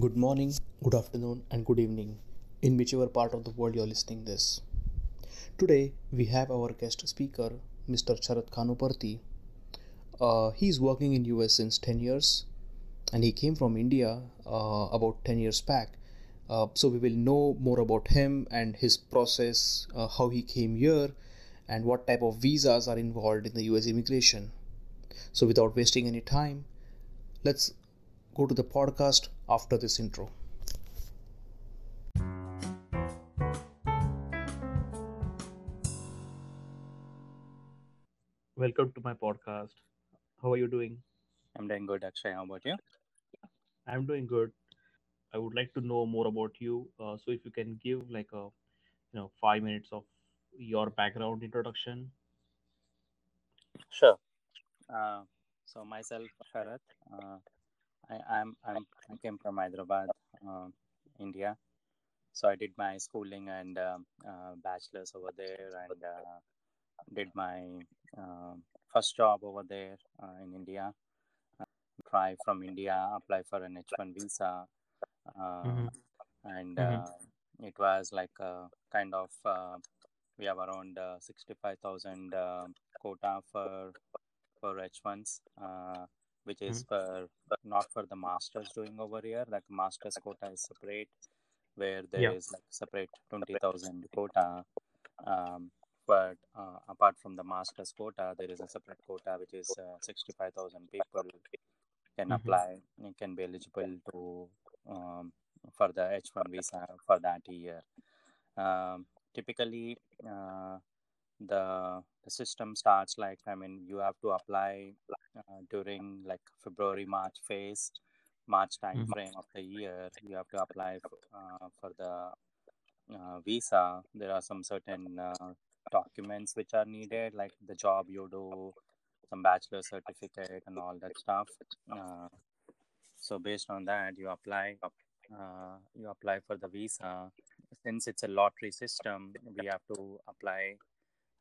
Good morning, good afternoon, and good evening, in whichever part of the world you're listening this. Today we have our guest speaker, Mr. Sarath Kanuparthi. Uh, he's working in US since 10 years, and he came from India uh, about 10 years back. Uh, so we will know more about him and his process, uh, how he came here, and what type of visas are involved in the US immigration. So without wasting any time, let's go to the podcast after this intro. Welcome to my podcast. How are you doing? I'm doing good, Akshay. How about you? I'm doing good. I would like to know more about you. Uh, so if you can give like a you know five minutes of your background introduction. Sure. Uh, so myself, Sarath. Uh, I, I'm, I'm I came from Hyderabad, uh, India. So I did my schooling and um, uh, bachelor's over there, and uh, did my um first job over there uh, in India. Try from India, apply for an H1 visa, uh, Mm-hmm. and Mm-hmm. uh, it was like a kind of uh, we have around uh, 65,000 uh, quota for for H1s, uh, which is for not for the masters doing over here. Like masters quota is separate, where there Yeah. is like separate 20,000 quota. Um, but uh, apart from the masters quota, there is a separate quota which is uh, 65,000 people can Mm-hmm. apply and can be eligible to um, for the H1 visa for that year. Um, typically, uh, the the system starts like I mean you have to apply uh, during like February March phase, March time Mm-hmm. frame of the year. You have to apply uh, for the uh, visa. There are some certain uh, documents which are needed, like the job you do, some bachelor certificate, and all that stuff. Uh, so based on that, you apply. Uh, you apply for the visa. Since it's a lottery system, we have to apply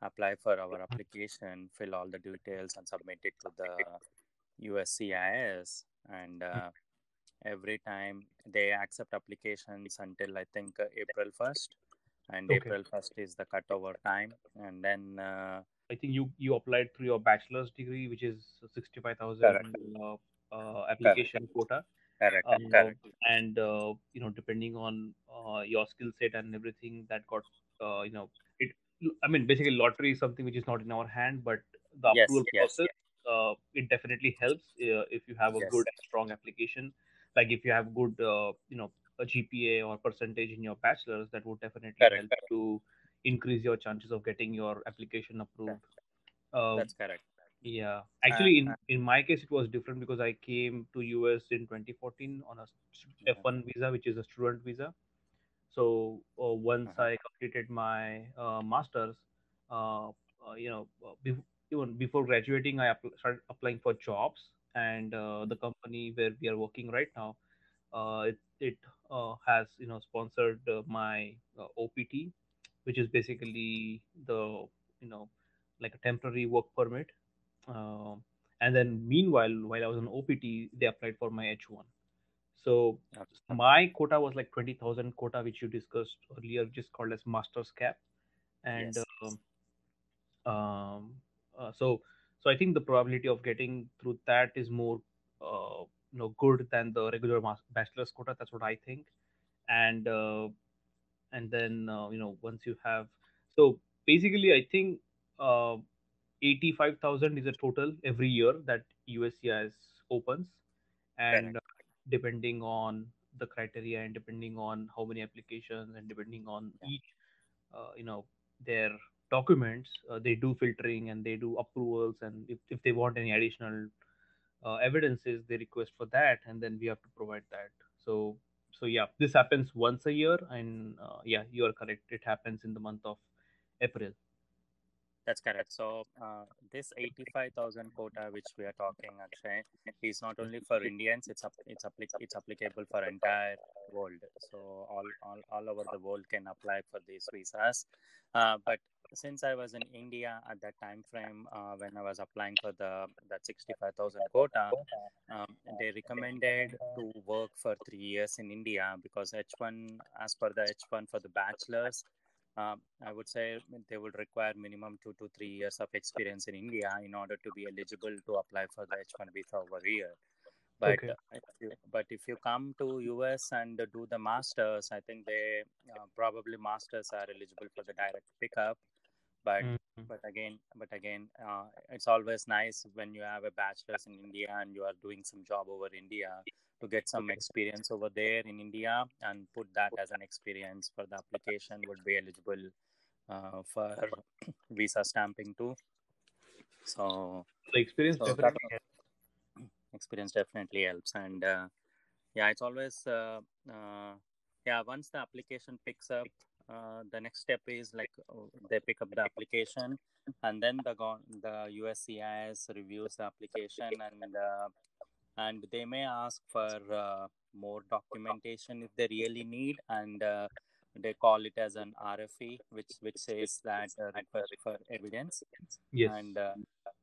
apply for our application, fill all the details, and submit it to the USCIS. And uh, every time they accept applications until I think uh, April 1st, and Okay. April 1st is the cutover time. And then, uh, I think you you applied through your bachelor's degree, which is sixty five thousand correct, uh, uh, correct, application quota. correct, Uh, correct. and uh, you know, depending on uh, your skill set and everything, that got uh, you know. I mean, basically, lottery is something which is not in our hand, but the Yes, approval yes, process, uh, it definitely helps uh, if you have a yes, good and strong application. Like if you have good, uh, you know, a GPA or percentage in your bachelor's, that would definitely correct, help to increase your chances of getting your application approved. That's correct. yeah, actually, in uh, in my case, it was different because I came to US in 2014 on a mhm, F1 visa, which is a student visa. So uh, once mhm, I completed my uh, masters, uh, uh, you know, uh, bef- even before graduating, I app- started applying for jobs, and uh, the company where we are working right now, uh, it it uh, has you know sponsored uh, my uh, OPT, which is basically the you know like a temporary work permit. And then meanwhile, while I was on OPT, they applied for my H1. So okay. my quota was like 20,000 quota, which you discussed earlier, which is called as master's cap. And Yes, um, um, uh, so, so I think the probability of getting through that is more, uh, you know, good than the regular mas- bachelor's quota. That's what I think. And uh, and then uh, you know, once you have, so basically, I think uh, 85,000 is a total every year that USCIS opens and depending on the criteria and depending on how many applications and depending on Yeah, each uh, you know their documents uh, they do filtering and they do approvals and if, if they want any additional uh, evidences they request for that and then we have to provide that. So so yeah this happens once a year and uh, yeah you are correct. It happens in the month of april That's correct. So uh, this 85,000 quota which we are talking, Akshay, is not only for Indians. It's up, it's applic- it's applicable for entire world. So all, all all over the world can apply for these visas. Uh, but since I was in India at that time frame uh, when I was applying for the that 65,000 quota, um, they recommended to work for three years in India because H1, as per the H1 for the bachelors, um, I would say they would require minimum two to three years of experience in India in order to be eligible to apply for the H1 visa over here. But Okay. if you, but if you come to US and do the masters, I think they uh, probably masters are eligible for the direct pickup. But Mhm. But again but again uh, it's always nice when you have a bachelor's in India and you are doing some job over India to get some experience over there in India and put that as an experience for the application would be eligible uh, for visa stamping too. So The experience so definitely helps. experience definitely helps and uh, yeah it's always uh, uh, yeah once the application picks up uh, the next step is like uh, they pick up the application and then the the USCIS reviews the application and uh, and they may ask for uh, more documentation if they really need and uh, they call it as an RFE which which says that uh, request for evidence Yes. and uh,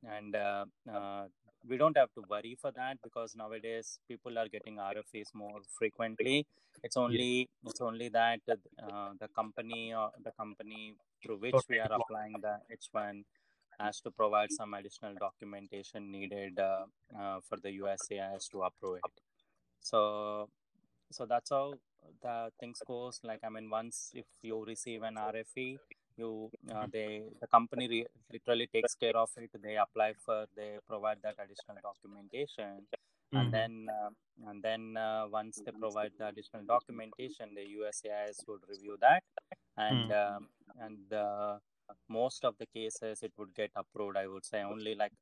and uh, uh, we don't have to worry for that because nowadays people are getting RFEs more frequently. It's only it's only that uh, the company or the company through which we are applying the H1 has to provide some additional documentation needed uh, uh, for the USCIS to approve it. So so that's how the things goes. Like I mean, once if you receive an RFE, you uh, they the company re- literally takes care of it. They apply for they provide that additional documentation, Mhm. and then uh, and then uh, once they provide the additional documentation, the USCIS would review that, and um, and uh, most of the cases it would get approved. I would say only like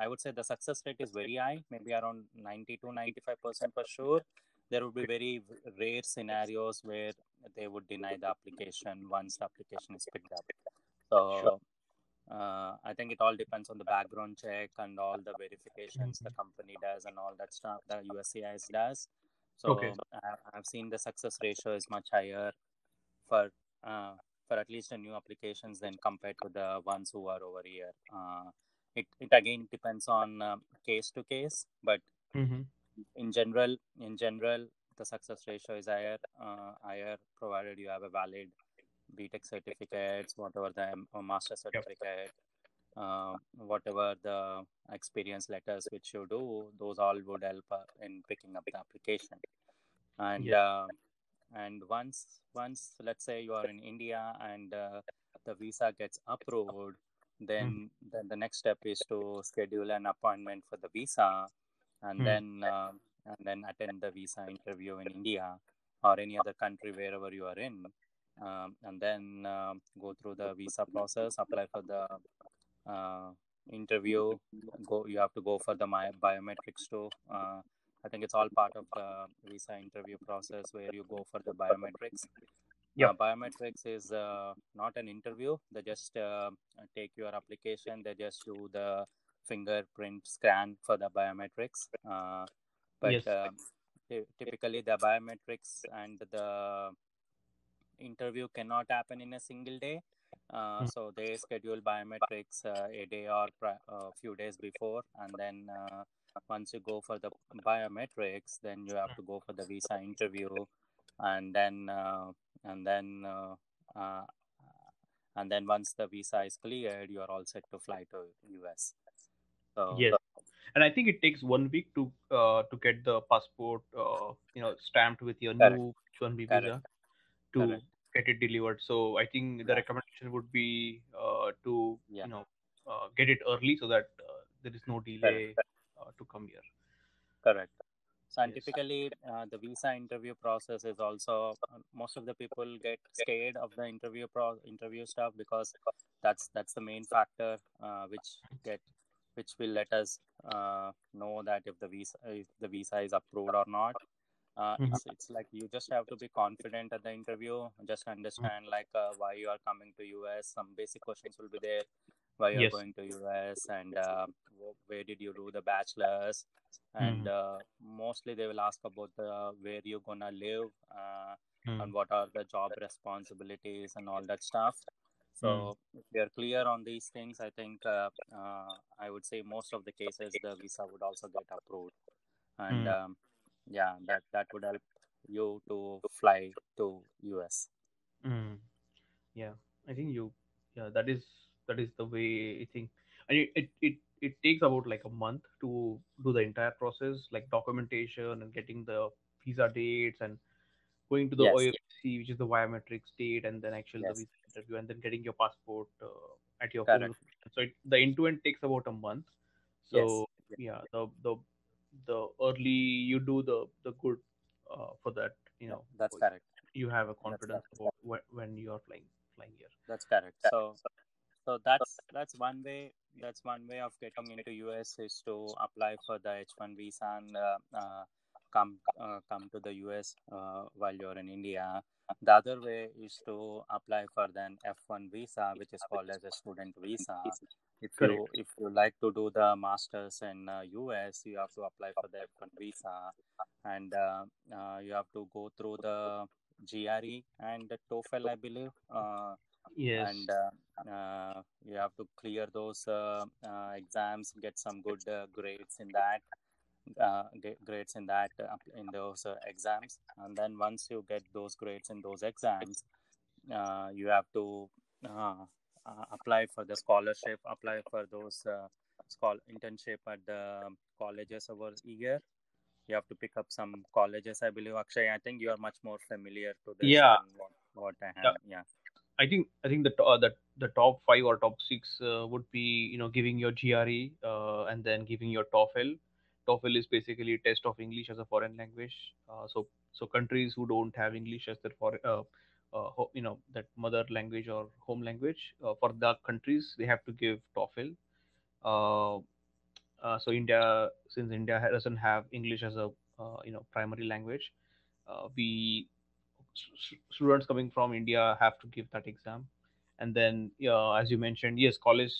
I would say the success rate is very high, maybe around 90 to 95 percent for sure. There would be very rare scenarios where they would deny the application once the application is picked up. So Sure. uh, I think it all depends on the background check and all the verifications the company does and all that stuff the USCIS does. So Okay. I- I've seen the success ratio is much higher for uh, for at least the new applications than compared to the ones who are over here. Uh, it, it again depends on um, case to case, but Mhm. in general, in general, the success ratio is higher, uh, higher provided you have a valid BTech certificates, whatever the um, uh, master certificate, uh, whatever the experience letters which you do, those all would help uh, in picking up the application. And Yeah. uh, and once once let's say you are in India and uh, the visa gets approved, then then the next step is to schedule an appointment for the visa, and Hmm. then uh, and then attend the visa interview in India or any other country wherever you are in, um, and then um go through the visa process, apply for the uh, interview. Go, you have to go for the my biometrics too. Uh, I think it's all part of the visa interview process where you go for the biometrics. Yeah, Uh, biometrics is uh, not an interview. They just uh, take your application. They just do the fingerprint scan for the biometrics. Uh, but Yes. uh, ty- typically, the biometrics and the interview cannot happen in a single day. Uh, Mm. So they schedule biometrics uh, a day or a few days before, and then uh, once you go for the biometrics, then you have to go for the visa interview, and then uh, and then uh, uh, and then once the visa is cleared, you are all set to fly to US. So Yes. And I think it takes one week to uh, to get the passport, uh, you know, stamped with your Correct. new H-1B Correct. visa to Correct. get it delivered. So I think the recommendation would be uh, to Yeah. you know uh, get it early so that uh, there is no delay uh, to come here. Correct. So, and Yes. typically, uh, the visa interview process is also uh, most of the people get scared of the interview pro interview stuff because that's that's the main factor uh, which get which will let us uh, know that if the visa if the visa is approved or not. Uh, Mhm. It's it's like you just have to be confident at the interview. Just understand like uh, why you are coming to US. Some basic questions will be there. why you're Yes. going to US and uh, where did you do the bachelor's and Mhm. uh, mostly they will ask about the where you're gonna live uh, Mm. and what are the job responsibilities and all that stuff so if you're clear on these things i think uh, uh, i would say most of the cases the visa would also get approved and Mm. um, yeah that that would help you to fly to us Mm. Yeah, I think you. Yeah, that is that is the way I think. And it, it it it takes about like a month to do the entire process, like documentation and getting the visa dates and going to the yes OFC, which is the biometrics date, and then actually the visa interview, and then getting your passport uh, at your correct. So it, the end to end takes about a month. yes So yeah, the the the early you do the the good uh, for that, you know, that's correct you have a confidence about when, when you are flying flying here. that's correct so so that's that's one way that's one way of getting into us is to apply for the h1 visa and uh, uh, come uh, come to the us uh, while you're in india the other way is to apply for an f1 visa which is called as a student visa if Correct. you if you like to do the masters in uh, us you have to apply for the f1 visa and uh, uh, you have to go through the gre and the toefl i believe uh, Yes. and uh, uh, you have to clear those uh, uh, exams get some good uh, grades in that get grades in that uh, in those uh, exams and then once you get those grades in those exams uh, you have to uh, uh, apply for the scholarship apply for those uh, schol- internship at the colleges over here you have to pick up some colleges i believe akshay i think you are much more familiar to this Yeah. what, what i Yeah. have yeah I think I think the uh, the the top five or top six uh, would be you know giving your GRE uh, and then giving your TOEFL. TOEFL is basically a test of English as a foreign language. Uh, so so countries who don't have English as their for uh, uh, you know that mother language or home language uh, for the countries they have to give TOEFL. Uh, uh, so India since India doesn't have English as a you know primary language, we students coming from India have to give that exam, and then as you mentioned, yes, college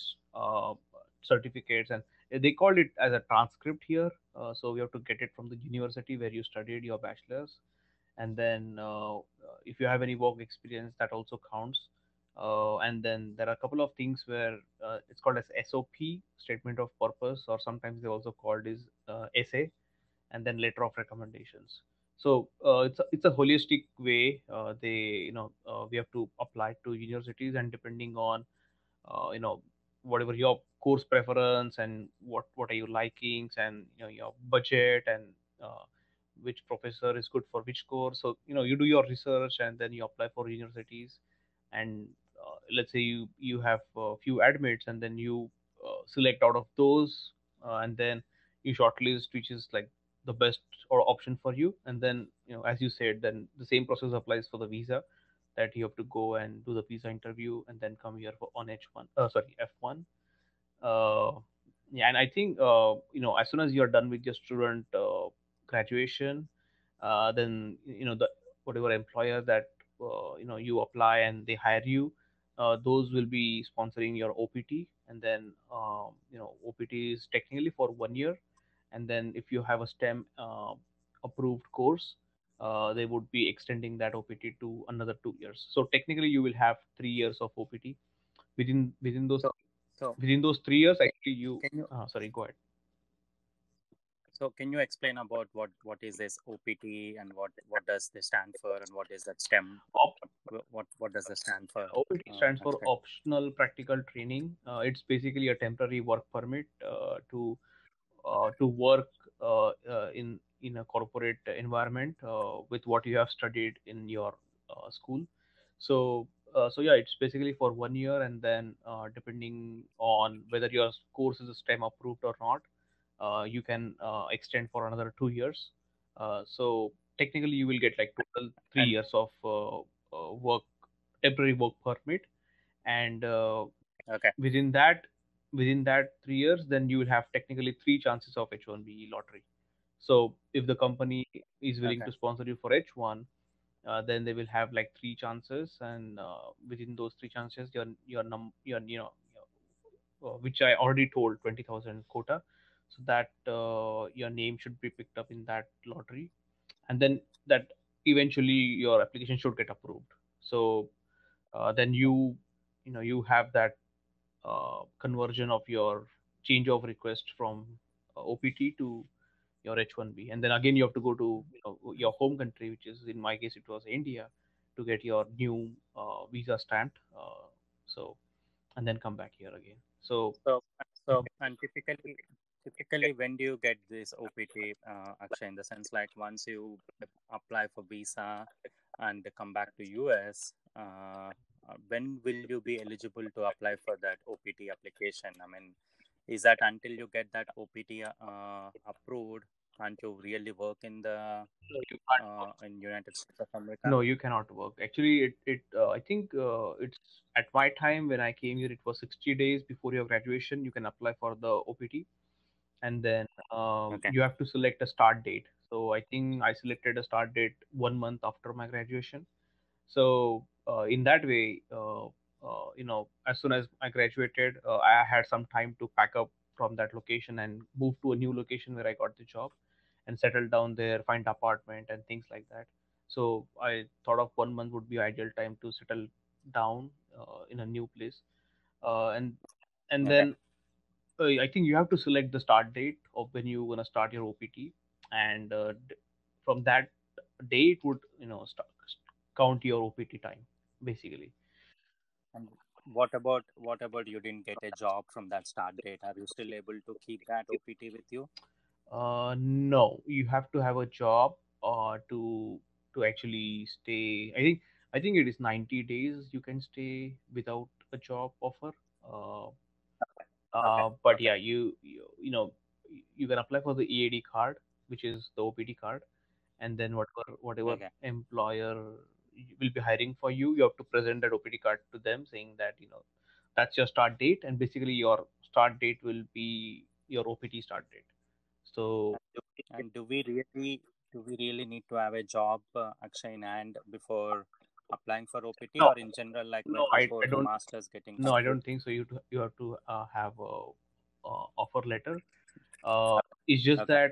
certificates and they called it as a transcript here. Uh, so we have to get it from the university where you studied your bachelor's, and then uh, if you have any work experience, that also counts. Uh, and then there are a couple of things where uh, it's called as SOP, statement of purpose, or sometimes they also called is uh, essay, and then letter of recommendations so uh, it's a, it's a holistic way they you know we have to apply to universities and depending on you know whatever your course preference and what what are your likings and you know your budget and uh, which professor is good for which course. So you know you do your research and then you apply for universities. And uh, let's say you you have a few admits and then you uh, select out of those uh, and then you shortlist which is like the best or option for you. And then you know as you said then the same process applies for the visa that you have to go and do the visa interview and then come here for on H1 uh, sorry F1 uh, yeah and I think uh, you know as soon as you're done with your student uh, graduation uh, then you know the whatever employer that uh, you know you apply and they hire you uh, those will be sponsoring your OPT and then um, you know OPT is technically for one year. And then if you have a STEM uh, approved course uh, they would be extending that OPT to another two years so technically you will have three years of OPT within within those so so within those three years actually you you uh, sorry go ahead So can you explain about what what is this OPT and what what does this stand for and what is that STEM? Op- What what does this stand for? OPT Uh, stands for Akshay? optional practical training. Uh, it's basically a temporary work permit uh, to uh, to work uh, uh, in in a corporate environment uh, with what you have studied in your uh, school. So uh, so yeah, it's basically for one year, and then uh, depending on whether your course is STEM approved or not, uh, you can uh, extend for another two years. Uh, so technically, you will get like total three years of uh, uh, work temporary work permit and uh, okay, within that within that three years then you will have technically three chances of h1b lottery so if the company is willing okay, to sponsor you for h1 uh, then they will have like three chances and uh, within those three chances your your num your you know your, uh, which I already told twenty thousand quota, so that uh, your name should be picked up in that lottery, and then that eventually your application should get approved. So uh, then you you know you have that uh, conversion of your change of request from uh, OPT to your H1B, and then again you have to go to you know, your home country, which is in my case it was India, to get your new uh, visa stamped. Uh, so and then come back here again. So So, so and typically, typically, when do you get this OPT, uh, Akshay? In the sense, like once you apply for visa and come back to US, uh, uh, when will you be eligible to apply for that OPT application? I mean, is that until you get that OPT uh, approved? Can't you really work in the no, you can't uh, in United States of America? No, you cannot work. Actually, it it uh, I think uh, it's at my time when I came here, it was 60 days before your graduation. You can apply for the OPT, and then um, Okay. you have to select a start date. So I think I selected a start date one month after my graduation. So uh, in that way, uh, uh, you know, as soon as I graduated, uh, I had some time to pack up from that location and move to a new location where I got the job and settle down there, find apartment and things like that. So I thought of one month would be ideal time to settle down uh, in a new place, uh, and and Okay. then uh, I think you have to select the start date of when you're gonna start your OPT, and uh, d- from that date would you know start, count your OPT time basically. And what about what about you didn't get a job from that start date? Are you still able to keep that OPT with you? Uh, no, you have to have a job uh, to to actually stay. I think I think it is 90 days you can stay without a job offer. Uh, Okay. uh, but yeah, you, you you know you can apply for the EAD card, which is the OPT card, and then whatever whatever Okay. employer will be hiring for you, you have to present that OPT card to them, saying that you know that's your start date, and basically your start date will be your OPT start date. So And do we really do we really need to have a job, uh, Akshay, in hand before applying for OPT, no, or in general, like no, right I, before I the don't masters getting no, I don't think so. You to, you have to uh, have a, uh offer letter. Uh, it's just Okay. that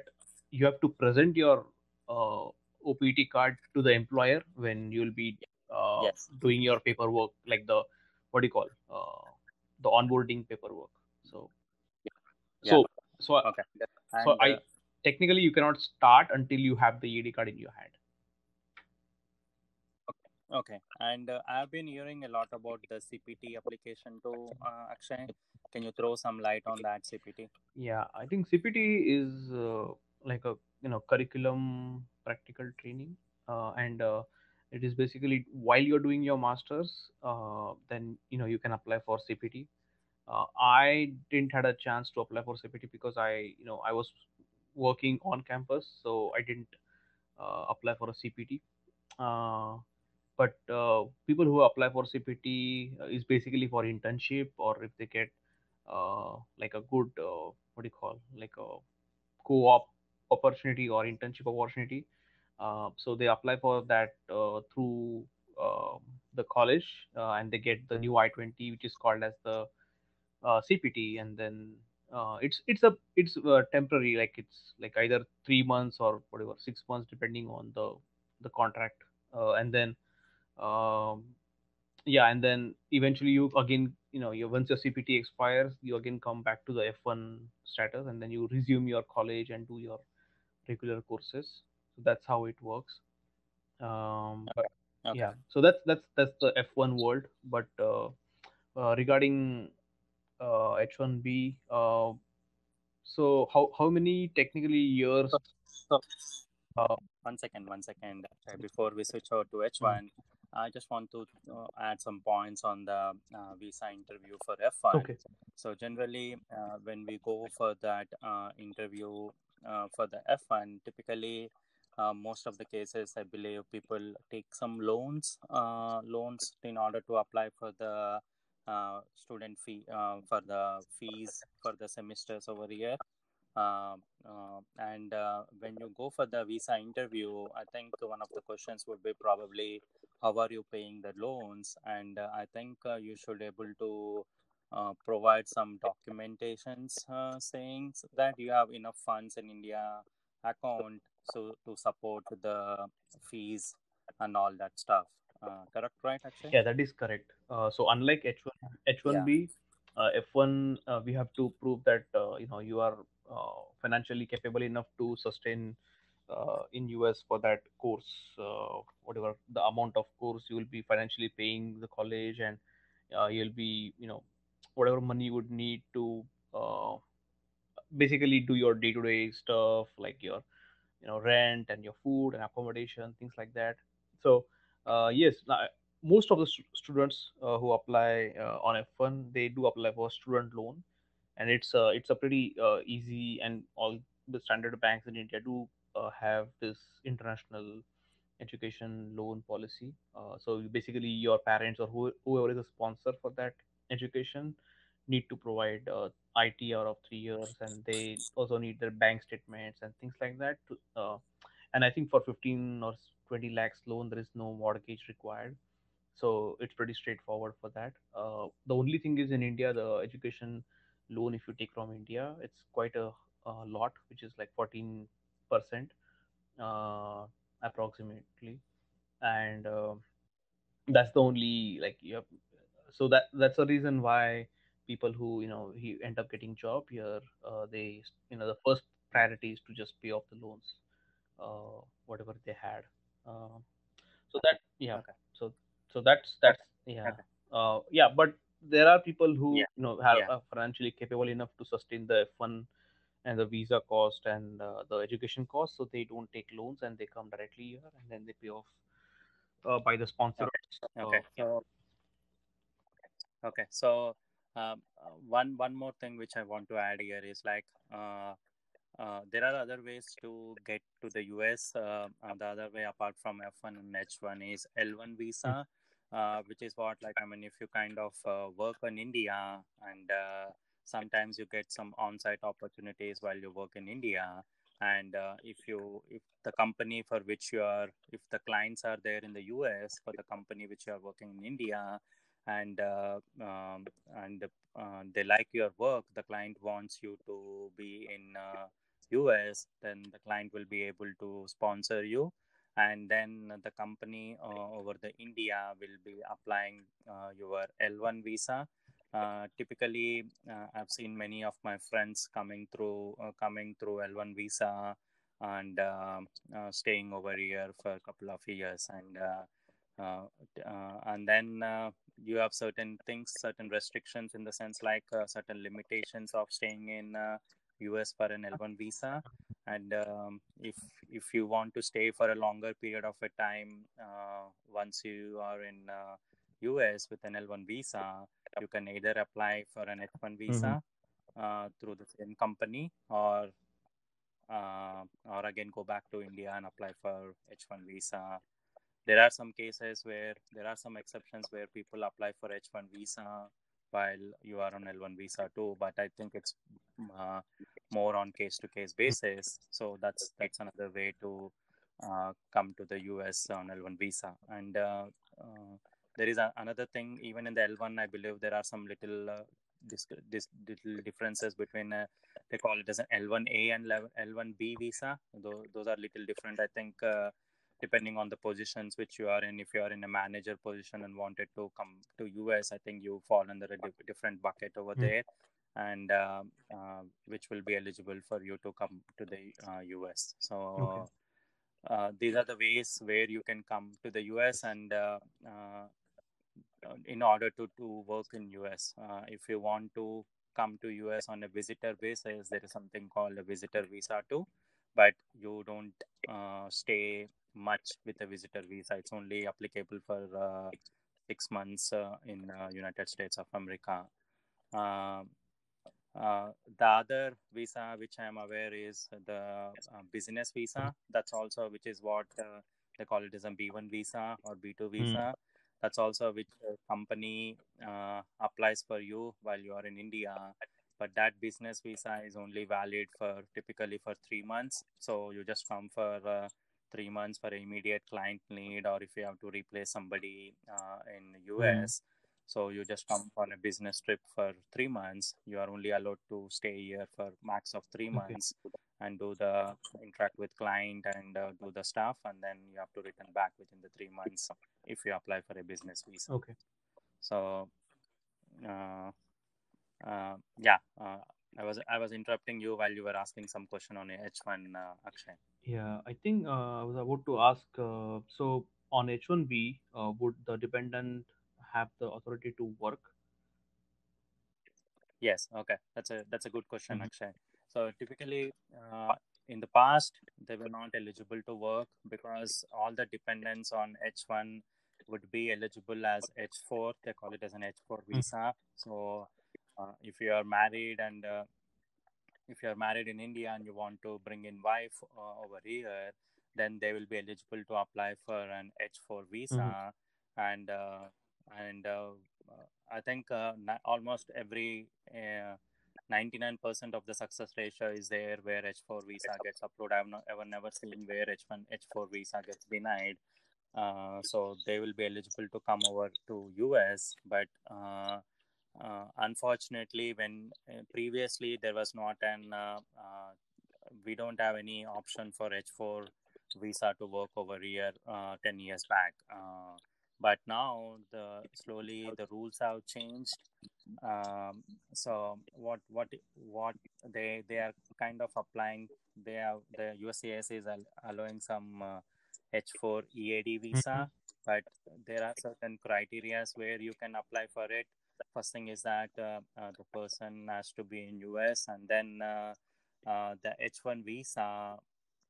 you have to present your uh, OPT card to the employer when you'll be uh, Yes. doing your paperwork, like the what do you call uh, the onboarding paperwork. So Yeah. so so I- Okay. so I uh, technically you cannot start until you have the ED card in your hand. okay. okay. And uh, I've been hearing a lot about the CPT application too, uh, Akshay. Can you throw some light on that CPT? Yeah, I think CPT is uh, like a you know curriculum practical training, uh, and uh, it is basically while you're doing your masters, uh, then you know you can apply for CPT. Uh, I didn't had a chance to apply for CPT because I you know I was working on campus, so I didn't uh, apply for a CPT. Uh, but uh, people who apply for CPT uh, is basically for internship or if they get uh, like a good what do you call like a co-op opportunity or internship opportunity. So they apply for that through um the college and they get the new I-20 which is called as the uh, CPT and then uh, it's it's a it's uh, temporary like it's like either three months or whatever six months depending on the the contract. Uh, and then um, yeah and then eventually you again you know you once your cpt expires you again come back to the f1 status and then you resume your college and do your regular courses. So that's how it works. Um but Okay. yeah. So that's that's that's the f1 world. But uh, uh regarding h1b uh so how how many technically years So, so uh, one second, one second. Before we switch over to mm, H1, I just want to uh, add some points on the uh, visa interview for F1. okay So generally, uh, when we go for that uh, interview uh, for the F1, typically uh, most of the cases, I believe people take some loans, uh, loans in order to apply for the uh, student fee uh, for the fees for the semesters over here. Uh, uh, and uh, when you go for the visa interview, I think one of the questions would be probably how are you paying the loans, and uh, I think uh, you should able to provide some documentations saying that you have enough funds in India account so to support the fees and all that stuff. Uh, correct, right? Actually, yeah, that is correct. Uh, so unlike H1 H1B, uh, F1 uh, we have to prove that uh, you know you are uh, financially capable enough to sustain uh, in US for that course, uh, whatever the amount of course you will be financially paying the college, and uh, you'll be you know whatever money you would need to uh, basically do your day to day stuff like your you know rent and your food and accommodation things like that so yes now, most of the stu- students uh, who apply uh, on f1 they do apply for student loan and it's uh, it's a pretty uh, easy and all the standard banks in india do uh, have this international education loan policy uh, so basically your parents or who, whoever is a sponsor for that education need to provide uh, ITR of three years, and they also need their bank statements and things like that. To, uh, and I think for 15 or 20 lakhs loan, there is no mortgage required. So it's pretty straightforward for that. Uh, the only thing is in India, the education loan, if you take from India, it's quite a, a lot, which is like 14% uh, approximately. And uh, that's the only like you have so that that's the reason why people who you know he end up getting job here uh, they you know the first priority is to just pay off the loans uh, whatever they had. Uh, so that yeah. okay, so so that's that's yeah. okay, uh, yeah but there are people who yeah, you know have yeah, are financially capable enough to sustain the fun and the visa cost and uh, the education cost so they don't take loans and they come directly here and then they pay off uh, by the sponsor. okay, uh, okay. So okay, so um, uh, one one more thing which I want to add here is like uh, uh, there are other ways to get to the US. Uh, the other way apart from F1 and H1 is L1 Mm, visa, uh, which is what like I mean if you kind of uh, work in India and uh, sometimes you get some on-site opportunities while you work in India. And uh, if you if the company for which you are if the clients are there in the US for the company which you are working in India and uh, um, and uh, they like your work the client wants you to be in uh, us then the client will be able to sponsor you. And then the company uh, over the india will be applying uh, your l1 visa. Uh, typically uh, i've seen many of my friends coming through uh, coming through l1 visa and um uh, staying over here for a couple of years. And and then you have certain things certain restrictions in the sense like certain limitations of staying in us for an l1 visa. And um, if if you want to stay for a longer period of a time uh, once you are in uh, us with an l1 visa you can either apply for an h1 mhm, visa uh, through the same company or uh, or again go back to india and apply for h1 visa. There are some cases where there are some exceptions where people apply for H1 visa while you are on L1 visa too, but I think it's uh, more on case to case basis. So that's that's another way to uh, come to the US on L1 visa. And uh, uh, there is a, another thing, even in the L1, I believe there are some little uh, this, this little differences between uh, they call it as an L1A and L1B visa. Those, those are little different. I think uh, depending on the positions which you are in if you are in a manager position and wanted to come to us i think you fall under a di- different bucket over mm, there and uh, uh, which will be eligible for you to come to the uh, us okay so uh, these are the ways where you can come to the us and uh, uh, in order to, to work in us uh, if you want to come to us on a visitor basis there is something called a visitor visa too but you don't uh, stay much with a visitor visa. It's only applicable for uh, six months uh, in uh, united states of america uh, the other visa which I am aware is the uh, business visa. That's also which is what uh, they call it as a B1 visa or B2 mm, visa. That's also which company uh, applies for you while you are in India. But that business visa is only valid for typically for three months. So you just come for uh, three months for immediate client need, or if you have to replace somebody uh, in mm, US So you just come on a business trip for three months. You are only allowed to stay here for max of three Okay. months and do the interact with client and uh, do the stuff, and then you have to return back within the three months if you apply for a business visa. Okay. So, uh, uh, yeah, uh, I was I was interrupting you while you were asking some question on H one. Uh, Akshay. Yeah, I think uh, I was about to ask. Uh, so on H1B, uh, would the dependent have the authority to work? Yes, okay, that's a that's a good question, Mhm. Akshay. So typically, uh, in the past, they were not eligible to work because all the dependents on H1 would be eligible as H4. They call it as an H4 visa. So uh, if you are married and uh, if you are married in India and you want to bring in wife uh, over here, then they will be eligible to apply for an H4 visa, and uh, and uh, uh, I think uh, na- almost every uh, 99% of the success ratio is there where H4 visa gets approved. I've ever never seen where H1 H4 visa gets denied. Uh, so they will be eligible to come over to US, but uh, uh, unfortunately, when previously there was not an we don't have any option for H4 visa to work over here uh, 10 years back. But now the slowly the rules have changed. Um, so what what what they they are kind of applying. They have the USCIS is al- allowing some uh, H4 EAD visa, but there are certain criterias where you can apply for it. First thing is that uh, uh, the person has to be in US, and then uh, uh, the H1 visa,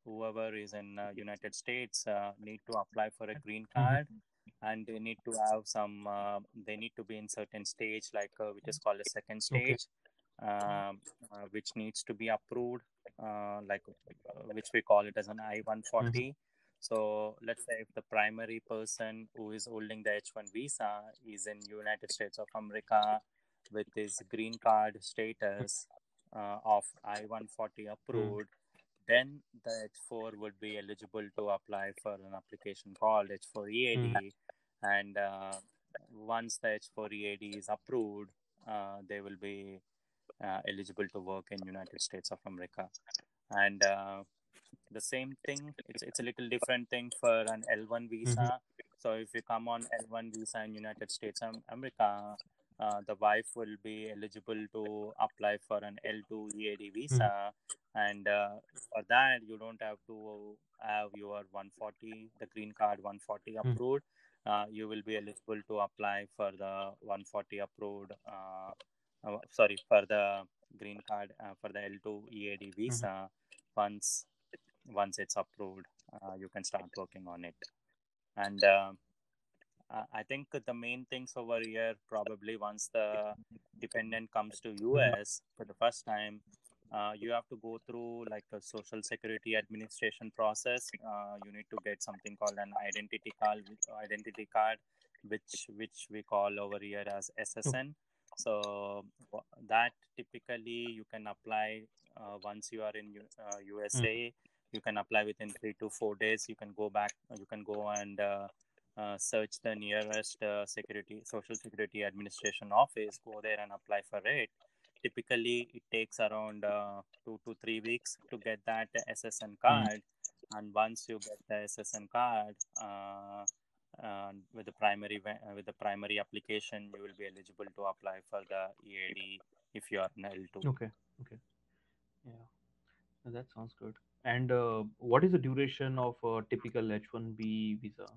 whoever is in uh, United States uh, need to apply for a green card, and they need to have some. Uh, they need to be in certain stage, like uh, which is called a second stage, um, uh, which needs to be approved, uh, like uh, which we call it as an I-140. So let's say if the primary person who is holding the H1 visa is in United States of America with his green card status uh, of I-140 approved, then the H4 would be eligible to apply for an application called H4 EAD. And uh, once the H4 EAD is approved, uh, they will be uh, eligible to work in United States of America. And uh, the same thing, it's, it's a little different thing for an L1 visa. So if you come on L1 visa in United States of America, uh, the wife will be eligible to apply for an L2 EAD visa, and uh, for that you don't have to have your 140, the green card 140 Mhm. approved. Uh, you will be eligible to apply for the 140 approved. Uh, uh, sorry, for the green card uh, for the L2 EAD visa. Once once it's approved, uh, you can start working on it. And I think the main things over here probably once the dependent comes to US for the first time, uh, you have to go through like a social security administration process. Uh, you need to get something called an identity card, identity card, which which we call over here as SSN. So that typically you can apply uh, once you are in U- uh, USA. You can apply within three to four days. You can go back. You can go and uh, uh, search the nearest uh, security social security administration office. Go there and apply for it. Typically, it takes around uh, two to three weeks to get that SSN card. And once you get the SSN card, uh, uh, with the primary uh, with the primary application, you will be eligible to apply for the EAD if you are in L2. Okay. Okay. Yeah. Uh, That sounds good. And uh, what is the duration of a typical H-1B visa?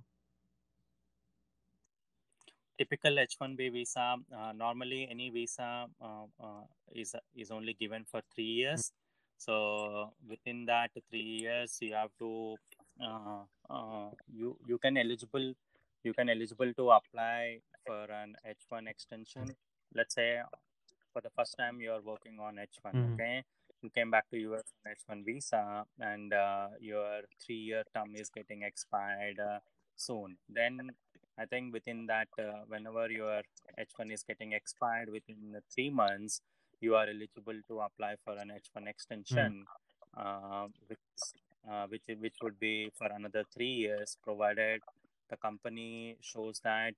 Typical H-1B visa, uh, normally any visa uh, uh, is is only given for three years. So within that three years, you have to uh, uh, you you can eligible you can eligible to apply for an H1 extension. Let's say for the first time you are working on H1. Mhm. Okay, you came back to US on H1 visa, and uh, your three-year term is getting expired uh, soon. Then I think within that, uh, whenever your H1 is getting expired within the three months, you are eligible to apply for an H1 extension, uh, which, uh, which which would be for another three years, provided the company shows that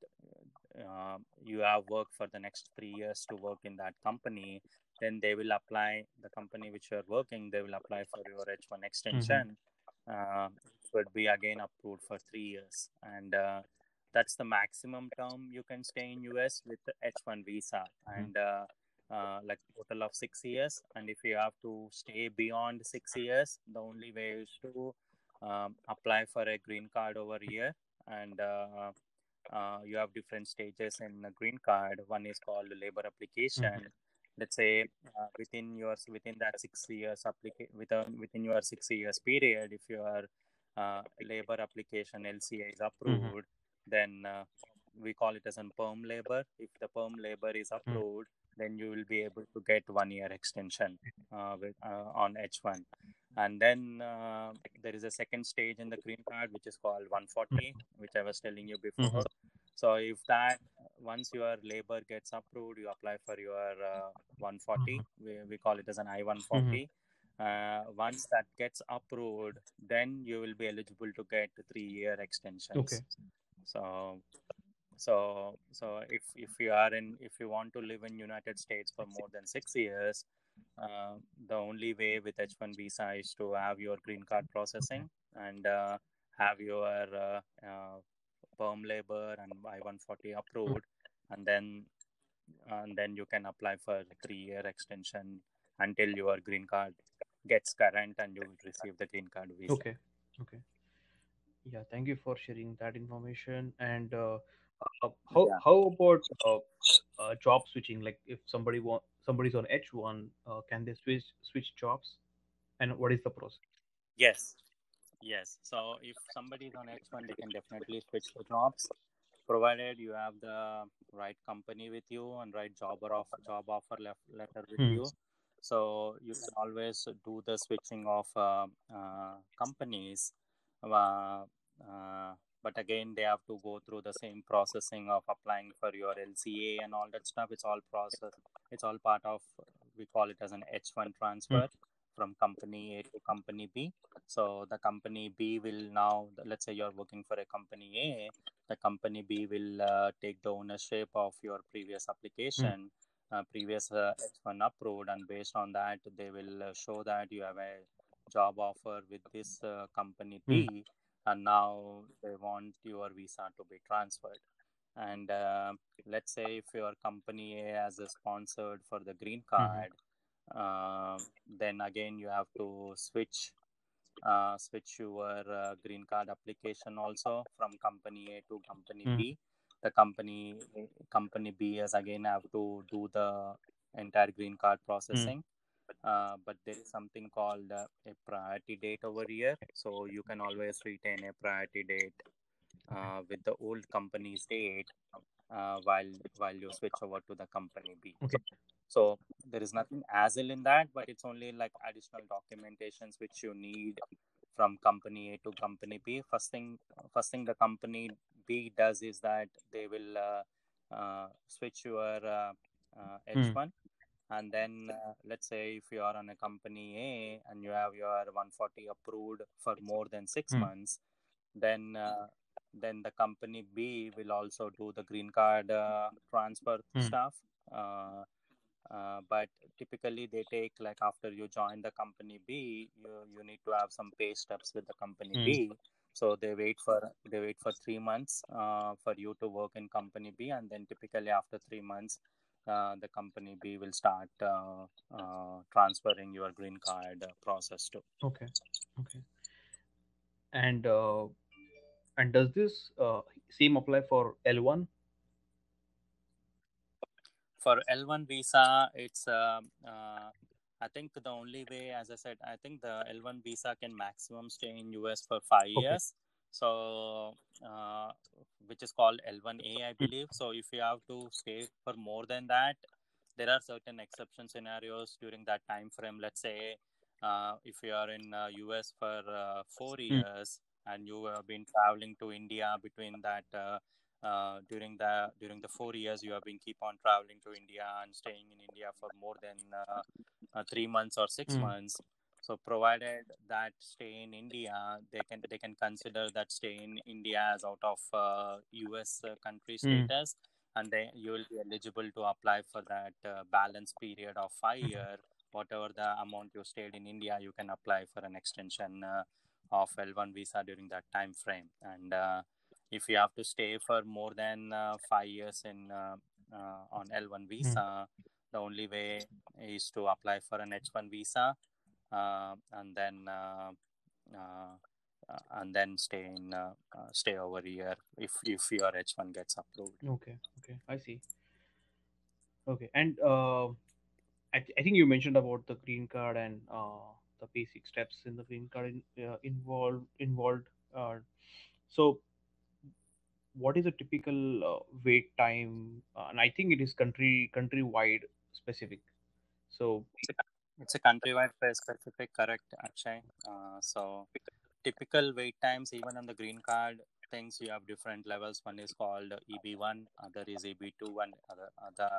uh, you have worked for the next three years to work in that company, then they will apply the company which you are working. They will apply for your H1 extension. Uh, would be again approved for three years, and uh, that's the maximum term you can stay in US with the H1 visa, and uh, uh, like total of six years. And if you have to stay beyond six years, the only way is to um, apply for a green card over here, and uh, uh, you have different stages in a green card. One is called labor application. Let's say uh, within your within that six years applica- within within your six years period, if your uh, labor application LCA is approved, then uh, we call it as a perm labor. If the perm labor is approved, then you will be able to get one year extension uh, with, uh, on H1. And then uh, there is a second stage in the green card, which is called 140, which I was telling you before. So if that once your labor gets approved, you apply for your uh, 140. We, we call it as an I-140. Uh, once that gets approved, then you will be eligible to get three-year extensions. Okay. So, so, so if if you are in, if you want to live in United States for more than six years, uh, the only way with H1 visa is to have your green card processing and uh, have your uh, uh, perm labor and I-140 approved, and then and then you can apply for three-year extension until your green card gets current and you will receive the green card visa. Okay. Okay. Yeah. Thank you for sharing that information. And uh, uh, how Yeah. how about uh, uh, job switching? Like if somebody want somebody's on H1, uh, can they switch switch jobs? And what is the process? Yes, yes. So if somebody is on H1, they can definitely switch the jobs, provided you have the right company with you and right job or off, job offer lef- letter with Hmm. you. So you can always do the switching of uh, uh, companies. Uh, uh, but again, they have to go through the same processing of applying for your LCA and all that stuff. It's all process. It's all part of we call it as an H1 transfer from company A to company B. So the company B will now, let's say you're working for a company A, the company B will uh, take the ownership of your previous application, uh, previous uh, H1 approved, and based on that, they will uh, show that you have a job offer with this uh, company B, and now they want your visa to be transferred. And uh, let's say if your company A has a sponsored for the green card, uh, then again you have to switch uh, switch your uh, green card application also from company A to company Mm. B. The company company B is again have to do the entire green card processing. Uh, but there is something called uh, a priority date over here, so you can always retain a priority date uh, with the old company's date uh, while while you switch over to the company B. Okay. So there is nothing ASIL in that, but it's only like additional documentations which you need from company A to company B. First thing, first thing the company B does is that they will uh, uh, switch your uh, uh, H1, and then uh, let's say if you are on a company A and you have your 140 approved for more than six Hmm. months, then uh, then the company B will also do the green card uh, transfer Hmm. stuff. Uh, uh, but typically they take like after you join the company B, you you need to have some pay stubs with the company Hmm. B. So they wait for they wait for three months uh, for you to work in company B, and then typically after three months, uh, the company B will start uh, uh, transferring your green card process to. Okay. Okay. And uh, and does this uh, same apply for L1? For L1 visa, it's uh, uh, I think the only way, as I said, I think the L1 visa can maximum stay in US for five Okay. years. So, uh, which is called L1A, I believe. So, if you have to stay for more than that, there are certain exception scenarios during that time frame. Let's say uh, if you are in uh, US for uh, four years and you have been traveling to India between that uh, uh, during the during the four years you have been keep on traveling to India and staying in India for more than uh, uh, three months or six Mm. months. So provided that stay in India, they can they can consider that stay in India as out of uh, U.S. Uh, country Mm. status, and then you will be eligible to apply for that uh, balance period of 5 Mhm. year whatever the amount you stayed in india you can apply for an extension uh, of l1 visa during that time frame and uh, if you have to stay for more than uh, 5 years in uh, uh, on l1 visa the only way is to apply for an h1 visa and then uh, uh, uh, and then stay in uh, uh, stay over here if if your H1 gets approved. Okay, okay, I see. Okay, and uh, I, th- I think you mentioned about the green card and uh, the basic steps in the green card in, uh, involved involved. Uh, so, what is a typical uh, wait time? Uh, and I think it is country country wide specific. So, It's a countrywide specific, correct, Akshay. Uh, so typical wait times, even on the green card things, you have different levels. One is called EB1, other is EB2, and other other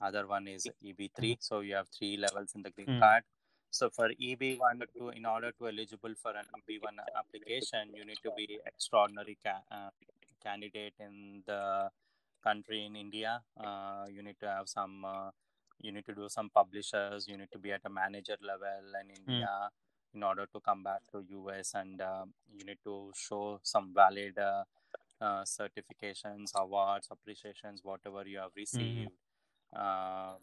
other one is EB3. So you have three levels in the green Mm. card. So for EB1, to in order to eligible for an EB1 application, you need to be extraordinary ca- uh, candidate in the country in India. Uh, you need to have some. You need to do some publishers. You need to be at a manager level in India in order to come back to US, and uh, you need to show some valid uh, uh, certifications, awards, appreciations, whatever you have received uh,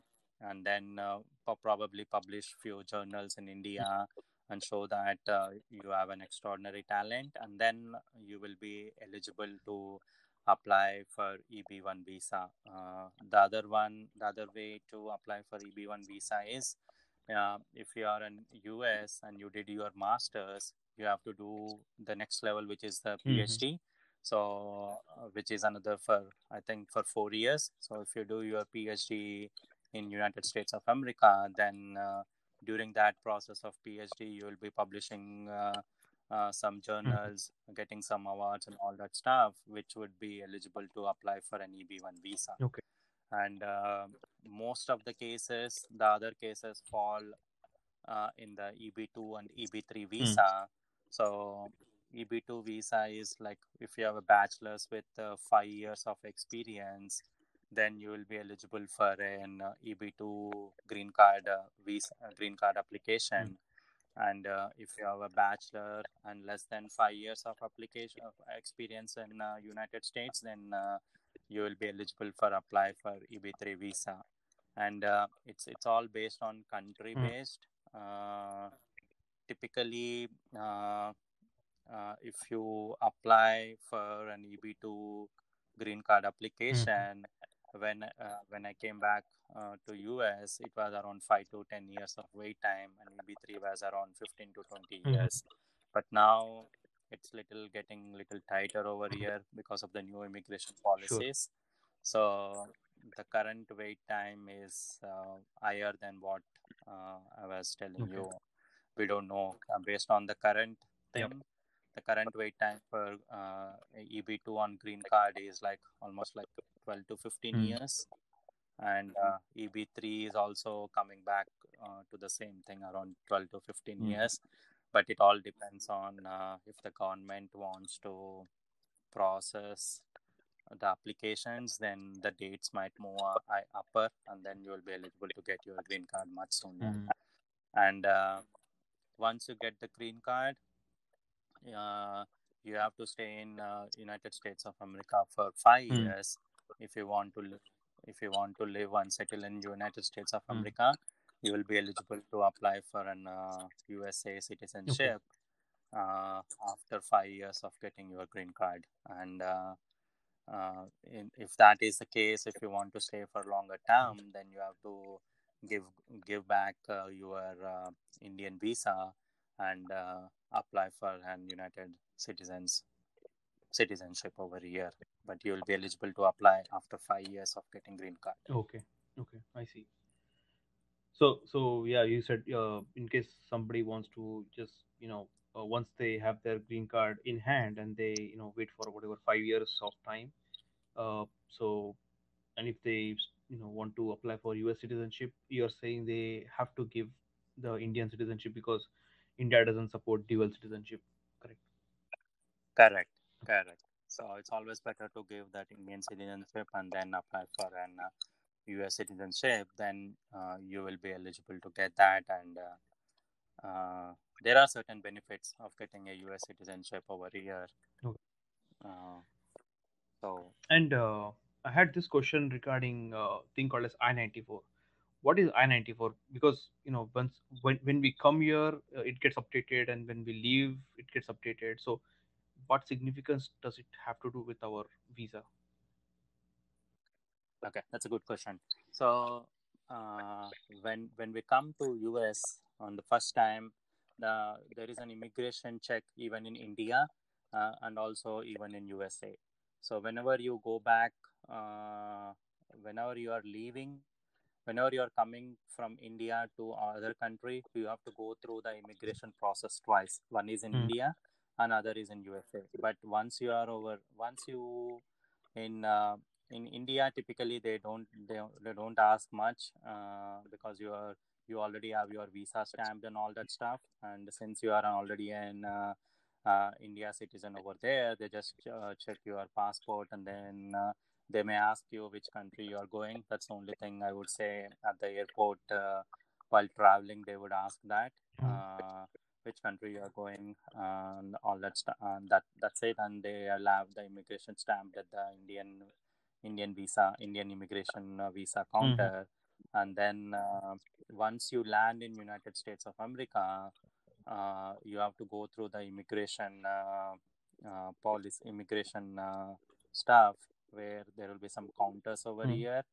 and then uh, probably publish few journals in India and show that uh, you have an extraordinary talent, and then you will be eligible to apply for EB1 visa. Uh, the other one, the other way to apply for EB1 visa is uh, if you are in US and you did your masters, you have to do the next level, which is the. PhD. So, uh, which is another for I think for four years. So, if you do your PhD in United States of America, then uh, during that process of PhD, you will be publishing uh, some journals, getting some awards, and all that stuff, which would be eligible to apply for an EB1 visa. okay. And uh, most of the cases, the other cases fall uh, in the EB2 and EB3 visa. So EB2 visa is like if you have a bachelor's with uh, five years of experience, then you will be eligible for an uh, EB2 green card uh, visa green card application. And uh, if you have a bachelor and less than five years of application of experience in uh, United States, then uh, you will be eligible for apply for EB3 visa. And uh, it's it's all based on country based. Uh, typically, uh, uh, if you apply for an EB2 green card application, when uh, when I came back uh, to US, it was around five to ten years of wait time, and EB3 was around fifteen to 20 Mhm. years. But now it's little getting little tighter over here because of the new immigration policies. So the current wait time is uh, higher than what uh, I was telling Okay. you. We don't know based on the current Yep. thing. The current wait time for uh, EB2 on green card is like almost like 12 to 15 Mm. years, and uh, EB3 is also coming back uh, to the same thing around 12 to 15 Mm. years. But it all depends on uh, if the government wants to process the applications, then the dates might move uh, upper, and then you will be eligible to get your green card much sooner. Mhm. And uh, once you get the green card, uh, you have to stay in uh, United States of America for five Mm. years if you want to live. If you want to live and settle in United States of Mm. America, you will be eligible to apply for an uh, USA citizenship uh, after five years of getting your green card. And uh, uh, in, if that is the case, if you want to stay for longer term, then you have to give give back uh, your uh, Indian visa and uh, apply for an United citizens citizenship over here. But you will be eligible to apply after five years of getting green card. Okay, okay, I see. So, so yeah, you said uh, in case somebody wants to just you know uh, once they have their green card in hand and they you know wait for whatever five years of time. Uh, so, and if they you know want to apply for U.S. citizenship, you're saying they have to give the Indian citizenship because India doesn't support dual citizenship. Correct. Correct. Correct. So it's always better to give that Indian citizenship and then apply for an uh, US citizenship. Then uh, you will be eligible to get that, and uh, uh, there are certain benefits of getting a US citizenship over here. Okay. Uh, so And uh, I had this question regarding uh, thing called as I-94. What is I-94? Because you know, once when when we come here, uh, it gets updated, and when we leave, it gets updated. So, what significance does it have to do with our visa? Okay, that's a good question. So uh, when when we come to US on the first time, the there is an immigration check even in India uh, and also even in USA. So whenever you go back, uh, whenever you are leaving, whenever you are coming from India to other country, you have to go through the immigration process twice. One is in Hmm. India, another is in USA. But once you are over, once you in uh, in India, typically they don't they, they don't ask much uh, because you are you already have your visa stamped and all that stuff. And since you are already an uh, uh, India citizen over there, they just uh, check your passport and then uh, they may ask you which country you are going. That's the only thing I would say at the airport uh, while traveling. They would ask that uh, which country you are going and all that stuff. And that that's it. And they allow the immigration stamped at the Indian Indian visa, Indian immigration uh, visa counter. And then uh, once you land in United States of America, uh, you have to go through the immigration uh, uh, policy, immigration uh, stuff, where there will be some counters over Mm. here,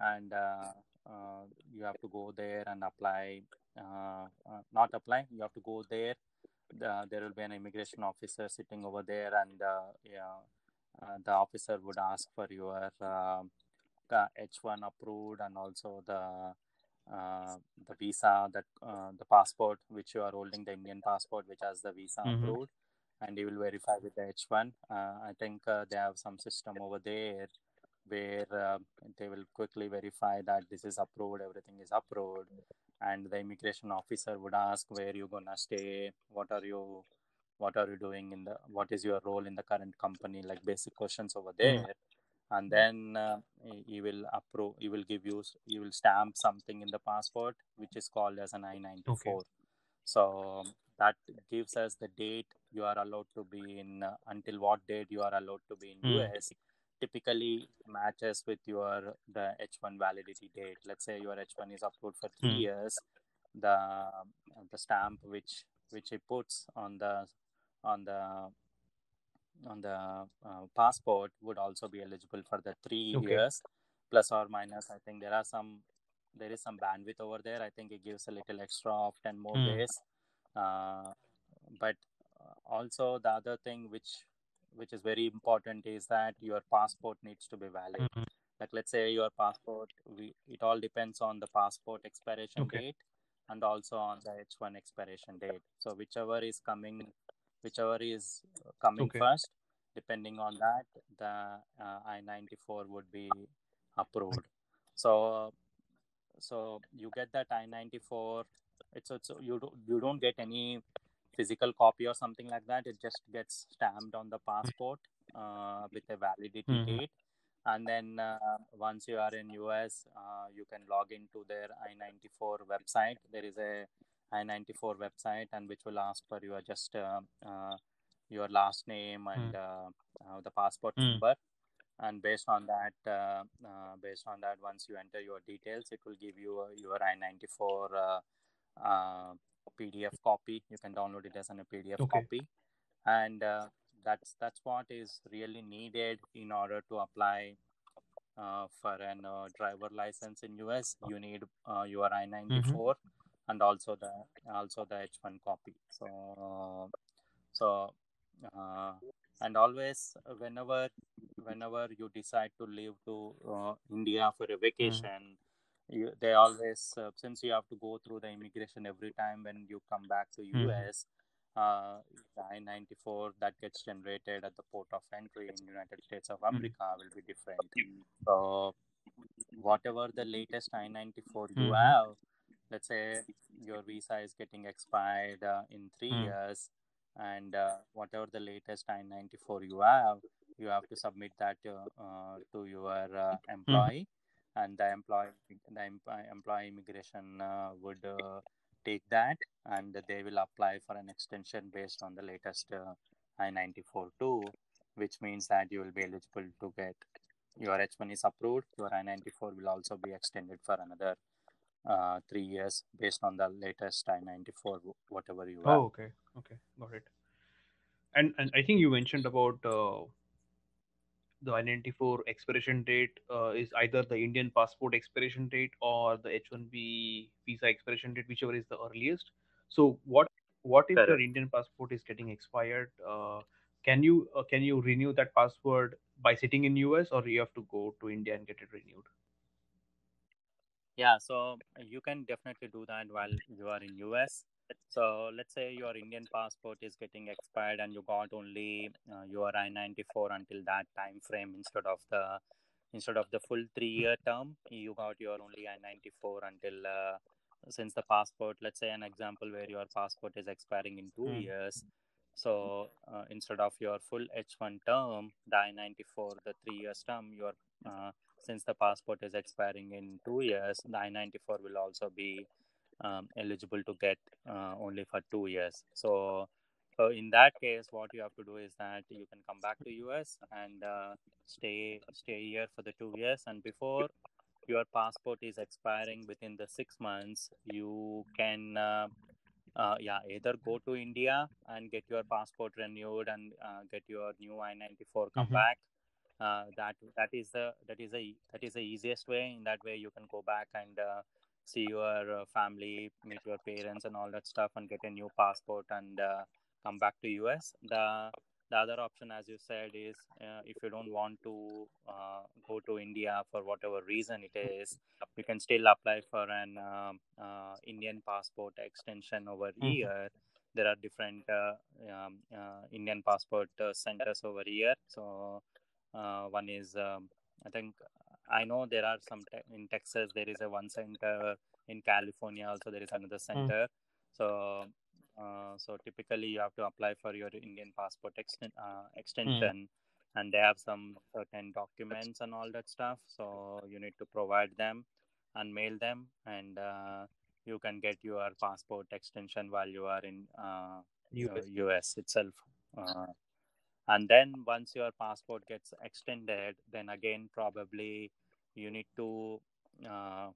and uh, uh, you have to go there and apply. Uh, uh, not apply. You have to go there. The, there will be an immigration officer sitting over there, and uh, yeah, uh, the officer would ask for your uh, H1 approved and also the uh, the visa that uh, the passport which you are holding the Indian passport which has the visa Mhm. approved and you will verify with the H1 uh, I think uh, they have some system over there where uh, they will quickly verify that this is approved everything is approved and the immigration officer would ask where you gonna stay? What are you what are you doing in the what is your role in the current company? Like basic questions over there. And then uh, he- will approve he will give you he will stamp something in the passport which is called as an i94 so that gives us the date you are allowed to be in uh, until what date you are allowed to be in Hmm. us typically matches with your the h1 validity date let's say your h1 is approved for 3 Hmm. years the the stamp which which he puts on the on the on the uh, passport would also be eligible for the three Okay. years plus or minus i think there are some there is some bandwidth over there i think it gives a little extra of 10 more Hmm. days uh, but uh, also the other thing which which is very important is that your passport needs to be valid Mhm. like let's say your passport we, it all depends on the passport expiration Okay. date and also on the h1 expiration date so whichever is coming whichever is coming Okay. first depending on that the uh, i94 would be approved so so you get that i94 it's it's you don't you don't get any physical copy or something like that it just gets stamped on the passport uh, with a validity Mhm. date and then uh, once you are in us uh, you can log into their i94 website there is a i94 website and which will ask for your just uh, uh, your last name and uh, uh, the passport Mm. number and based on that uh, uh, based on that once you enter your details it will give you uh, your i94 uh, uh, pdf copy. You can download it as a pdf Okay. copy. And uh, that's that's what is really needed in order to apply uh, for an uh, driver license in us you need uh, your i94 and also the also the h1 copy. So so uh, and always whenever whenever you decide to leave to uh, india for a vacation you, they always uh, since you have to go through the immigration every time when you come back to us uh, the i94 that gets generated at the port of entry in united states of america will be different so whatever the latest i94 you Mhm. have let's say your visa is getting expired uh, in three Mm. years and uh, whatever the latest i94 you have you have to submit that uh, uh, to your uh, Mm-hmm. employee, and the employee the employee, immigration uh, would uh, take that, and they will apply for an extension based on the latest uh, I-94 too, which means that you will be eligible to get your H1 is approved. Your I-94 will also be extended for another uh, three years based on the latest I-94, whatever you. Oh, okay, okay, got it. And and I think you mentioned about uh, the I-94 expiration date uh, is either the Indian passport expiration date or the H-1B visa expiration date, whichever is the earliest. So what what if your Indian passport is getting expired? Uh, can you uh, can you renew that passport by sitting in US or you have to go to India and get it renewed? Yeah, so you can definitely do that while you are in US. So let's say your Indian passport is getting expired and you got only uh, your I-94 until that time frame instead of the instead of the full three-year term, you got your only I-94 until uh, since the passport. Let's say an example where your passport is expiring in two Hmm. years. So uh, instead of your full H1 term, the I-94, the three years term, your uh, since the passport is expiring in two years, the I-94 will also be um, eligible to get uh, only for two years. So, so in that case, what you have to do is that you can come back to US and uh, stay stay here for the two years. And before your passport is expiring within the six months, you can. Uh, uh, yeah, either go to India and get your passport renewed and uh, get your new I-94 come Mhm. back. Uh, that that is the that is the that is the easiest way. In that way, you can go back and uh, see your uh, family, meet your parents, and all that stuff, and get a new passport and uh, come back to US. The the other option, as you said, is uh, if you don't want to uh, go to India for whatever reason it is, you can still apply for an um, uh, Indian passport extension over Mhm. here. There are different uh, um, uh, Indian passport uh, centers over here. So uh, one is, um, I think, I know there are some te- in Texas. There is a one center in California. Also, there is another center. So, uh, so typically you have to apply for your Indian passport exten- uh, extension, and they have some certain documents and all that stuff. So you need to provide them and mail them, and uh, you can get your passport extension while you are in uh, US. uh, US itself. And then once your passport gets extended, then again probably you need to. Uh,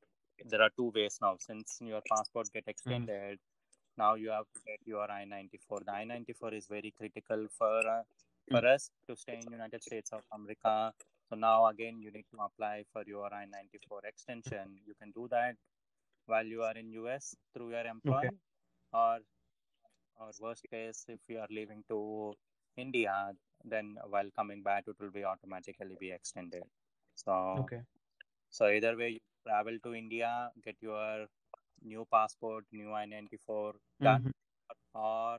there are two ways now. Since your passport get extended, now you have to get your I-94. The I-94 is very critical for uh, for us to stay in United States of America. So now again you need to apply for your I-94 extension. You can do that while you are in US through your employer, or or worst case if you are leaving to India, then while coming back it will be automatically be extended. So Okay. so either way you travel to India, get your new passport, new I-94 done, Mhm. or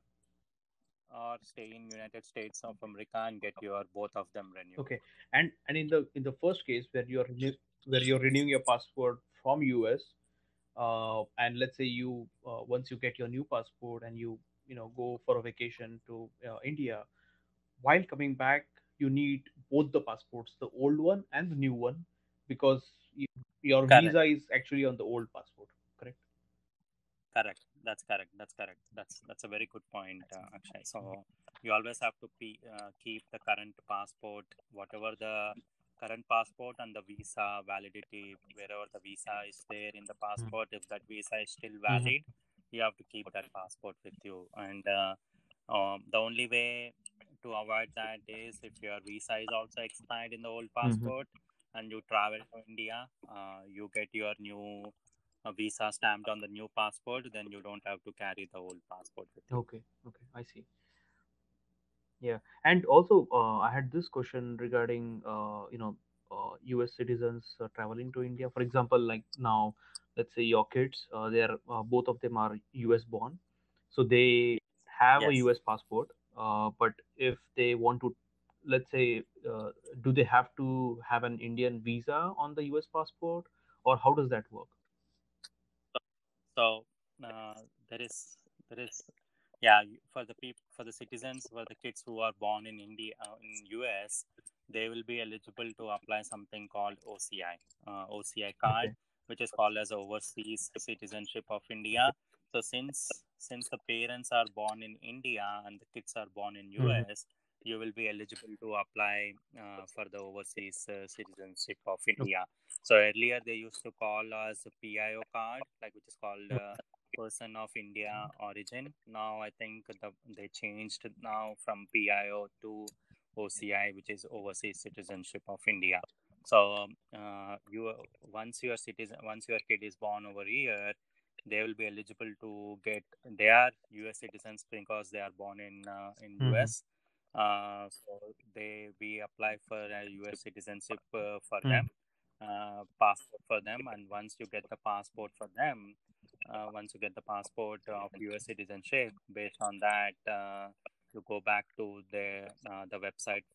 or stay in United States of America and get your both of them renewed. Okay, and and in the in the first case where you're renew, where you're renewing your passport from US, uh, and let's say you uh, once you get your new passport and you you know go for a vacation to uh, India, while coming back you need both the passports, the old one and the new one, because you, your Correct. visa is actually on the old passport, correct? Correct. That's correct. That's correct. That's that's a very good point, uh, Akshay. So you always have to pe- uh, keep the current passport, whatever the current passport and the visa validity, wherever the visa is there in the passport. If that visa is still valid, you have to keep that passport with you. And uh, um, the only way to avoid that is if your visa is also expired in the old passport and you travel to India, uh, you get your new a visa stamped on the new passport, then you don't have to carry the old passport with you. Okay, okay, I see. Yeah, and also uh, I had this question regarding uh, you know uh, U.S. citizens uh, traveling to India. For example, like now, let's say your kids, uh, they are uh, both of them are U.S. born, so they have a U.S. passport. Uh, but if they want to, let's say, uh, do they have to have an Indian visa on the U.S. passport, or how does that work? So uh, there is there is yeah for the people for the citizens for the kids who are born in india uh, in us they will be eligible to apply something called oci uh, oci card okay. which is called as overseas citizenship of india so since since the parents are born in india and the kids are born in us mm-hmm you will be eligible to apply uh, for the overseas uh, citizenship of India. So earlier they used to call us a PIO card, like which is called uh, person of India origin. Now I think the, they changed now from PIO to OCI, which is overseas citizenship of India. So uh, you once your citizen once your kid is born over here, they will be eligible to get they are US citizens because they are born in uh, in mm-hmm. US uh, so they we apply for a US citizenship uh, for mm. them, uh, passport for them, and once you get the passport for them, uh, once you get the passport of US citizenship, based on that, uh, you go back to the uh, the website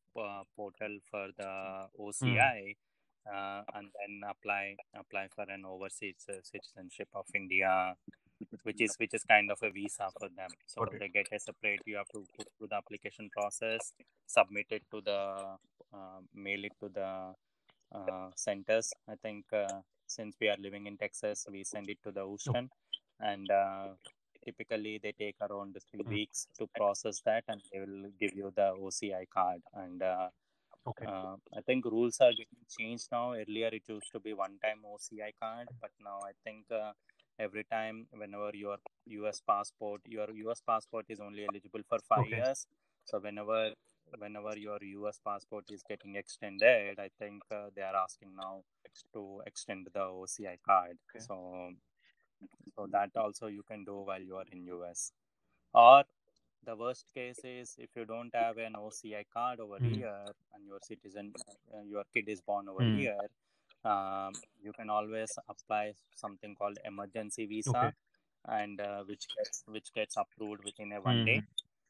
portal for the OCI. Mm. and then apply apply for an overseas citizenship of India which is which is kind of a visa for them so they get a separate you have to go through the application process submit it to the uh, mail it to the uh, centers i think uh, since we are living in texas we send it to the houston and uh, typically they take around three hmm. weeks to process that and they will give you the oci card and uh, Okay. Uh, I think rules are getting changed now. Earlier, it used to be one-time OCI card, but now I think uh, every time whenever your us passport your us passport is only eligible for five okay. years so whenever whenever your us passport is getting extended i think uh, they are asking now to extend the oci card okay. so so that also you can do while you are in us or the worst case is if you don't have an oci card over mm. here and your citizen uh, your kid is born over mm. here um, you can always apply something called emergency visa okay. and uh, which gets which gets approved within a one mm-hmm. day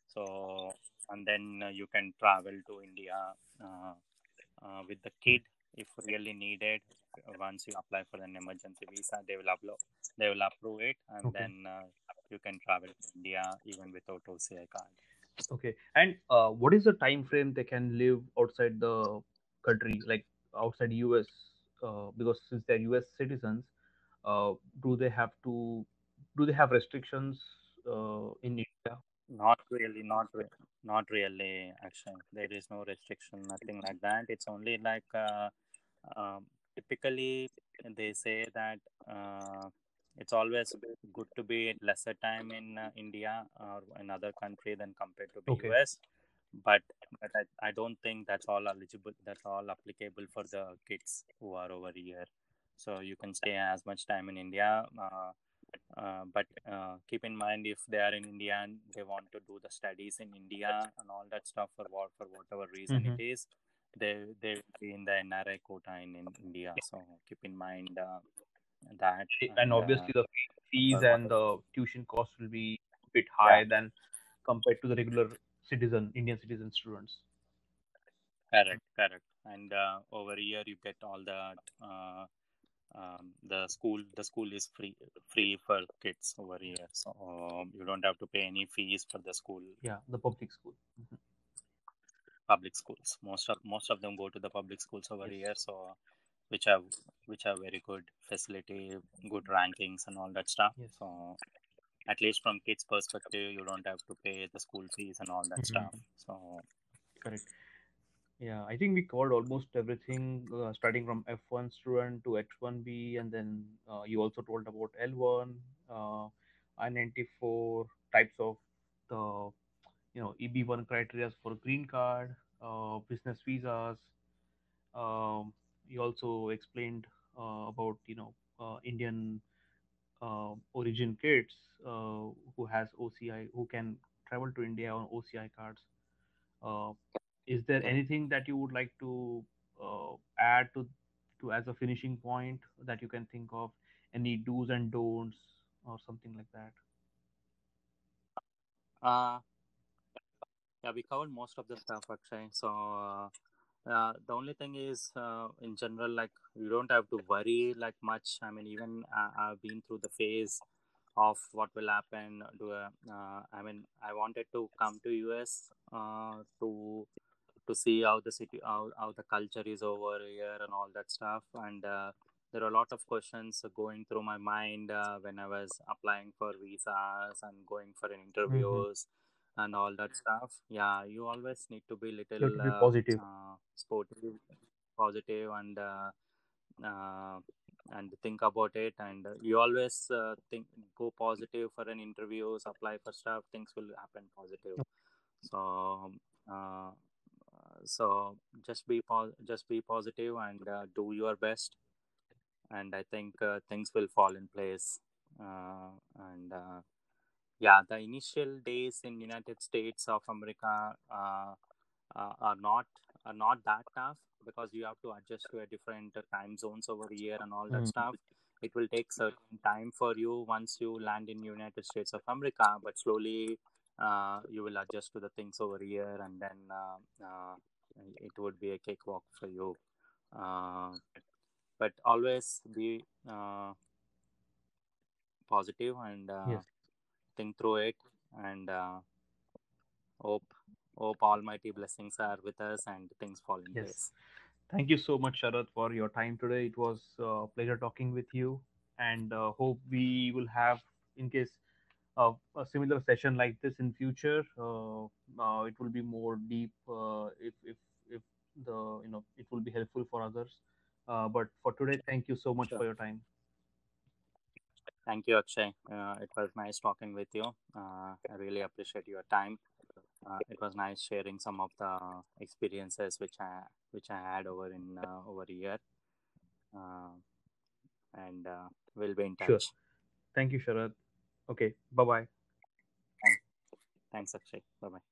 so and then uh, you can travel to india uh, uh, with the kid if really needed once you apply for an emergency visa they will upload they will approve it and okay. then uh, you can travel to india even without oci card okay and uh, what is the time frame they can live outside the country like outside us uh, because since they're U.S. citizens, uh, do they have to do they have restrictions uh, in India? Not really, not really, not really. Actually, there is no restriction, nothing like that. It's only like uh, um, typically they say that uh, it's always good to be lesser time in uh, India or another country than compared to the okay. US but but I, I don't think that's all eligible that's all applicable for the kids who are over here so you can stay as much time in india uh, uh, but uh, keep in mind if they are in india and they want to do the studies in india and all that stuff for what for whatever reason mm-hmm. it is they they will be in the nri quota in, in india so keep in mind uh, that and, and obviously uh, the fees and the tuition costs will be a bit higher yeah. than compared to the regular citizen, Indian citizen students. Correct, correct. And uh, over here, you get all the uh, um, the school. The school is free free for kids over here, so um, you don't have to pay any fees for the school. Yeah, the public school. Mm-hmm. Public schools. Most of most of them go to the public schools over yes. here, so which have which have very good facility, good rankings, and all that stuff. Yes. So at least from kids perspective you don't have to pay the school fees and all that mm-hmm. stuff so correct yeah i think we covered almost everything uh, starting from f1 student to h1b and then uh, you also told about l1 uh, i94 types of the you know eb1 criteria for green card uh, business visas um, you also explained uh, about you know uh, indian uh, origin kids who has OCI who can travel to India on OCI cards. Is there anything that you would like to add to to as a finishing point that you can think of? Any do's and don'ts or something like that? Uh, yeah, we covered most of the stuff actually. So uh, uh, the only thing is uh, in general like you don't have to worry like much i mean even uh, i've been through the phase of what will happen. Do a, uh, I mean, I wanted to come to US uh, to to see how the city, how, how the culture is over here, and all that stuff. And uh, there are a lot of questions going through my mind uh, when I was applying for visas and going for interviews mm-hmm. and all that stuff. Yeah, you always need to be little be positive, uh, sportive, positive, and uh, uh, and think about it. And you always uh, think go positive for an interview apply for stuff things will happen positive. So uh, so just be po- just be positive and uh, do your best. And i think uh, things will fall in place. Uh, and yeah the initial days in united states of america are not are not that tough because you have to adjust to a different time zones over here and all that mm. stuff it will take certain time for you once you land in united states of america but slowly uh, you will adjust to the things over here and then uh, uh, it would be a cakewalk for you uh, but always be uh, positive and uh, yes. think through it and hope hope almighty blessings are with us and things fall in yes. place. Thank you so much Sarath for your time today. It was a pleasure talking with you and uh, hope we will have in case uh, a similar session like this in future uh, uh it will be more deep uh, if if if the you know it will be helpful for others. Uh, but for today thank you so much sure. for your time. Thank you akshay. It was nice talking with you. I really appreciate your time uh, it was nice sharing some of the experiences which I which I had over in uh, over here, uh, and uh, we'll be in touch. Sure. Thank you, Sarath. Okay. Bye bye. Thanks, Akshay. Bye bye.